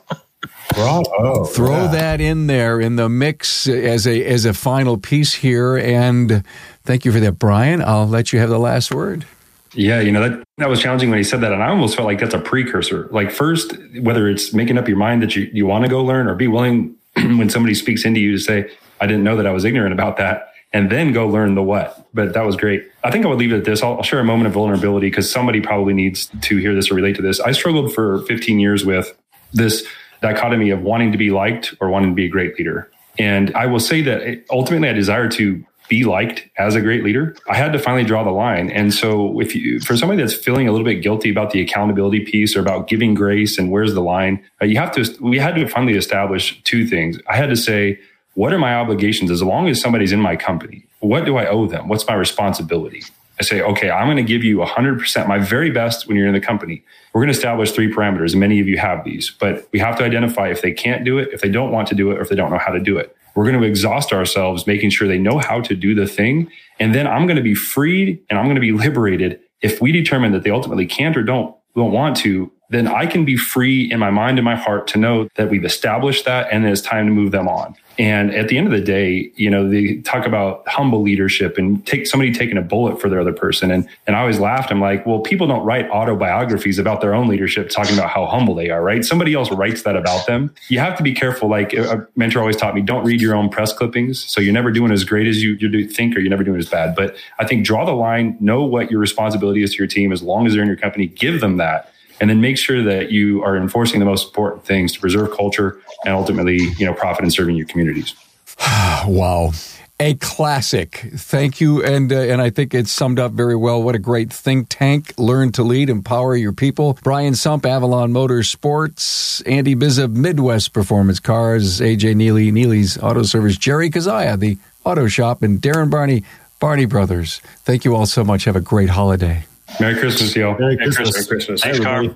Bravo. Throw yeah. that in there in the mix as a as a final piece here and thank you for that Brian. I'll let you have the last word. Yeah, you know that that was challenging when he said that, and I almost felt like that's a precursor. Like first, whether it's making up your mind that you you want to go learn, or be willing when somebody speaks into you to say, "I didn't know that I was ignorant about that," and then go learn the what. But that was great. I think I would leave it at this. I'll, I'll share a moment of vulnerability because somebody probably needs to hear this or relate to this. I struggled for 15 years with this dichotomy of wanting to be liked or wanting to be a great leader. And I will say that ultimately I desire to be liked as a great leader. I had to finally draw the line. And so if you, for somebody that's feeling a little bit guilty about the accountability piece or about giving grace and where's the line, uh, you have to, we had to finally establish two things. I had to say, what are my obligations as long as somebody's in my company? What do I owe them? What's my responsibility? I say, okay, I'm going to give you 100%, my very best when you're in the company. We're going to establish three parameters. Many of you have these, but we have to identify if they can't do it, if they don't want to do it, or if they don't know how to do it. We're going to exhaust ourselves making sure they know how to do the thing. And then I'm going to be freed and I'm going to be liberated if we determine that they ultimately can't or don't, don't want to then I can be free in my mind and my heart to know that we've established that and it's time to move them on. And at the end of the day, you know, they talk about humble leadership and take somebody taking a bullet for their other person. And and I always laughed. I'm like, well, people don't write autobiographies about their own leadership talking about how humble they are, right? Somebody else writes that about them. You have to be careful. Like a mentor always taught me, don't read your own press clippings. So you're never doing as great as you, you think, or you're never doing as bad. But I think draw the line, know what your responsibility is to your team as long as they're in your company, give them that and then make sure that you are enforcing the most important things to preserve culture and ultimately, you know, profit in serving your communities. wow. A classic. Thank you. And, uh, and I think it's summed up very well. What a great think tank. Learn to lead, empower your people. Brian Sump, Avalon Motorsports, Andy Bizza, Midwest Performance Cars, AJ Neely, Neely's Auto Service, Jerry Kazaya, the Auto Shop, and Darren Barney, Barney Brothers. Thank you all so much. Have a great holiday. Merry Christmas, y'all. Merry Merry Christmas. Christmas. Thanks, Carl.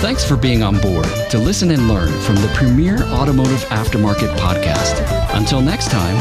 Thanks for being on board to listen and learn from the premier automotive aftermarket podcast. Until next time,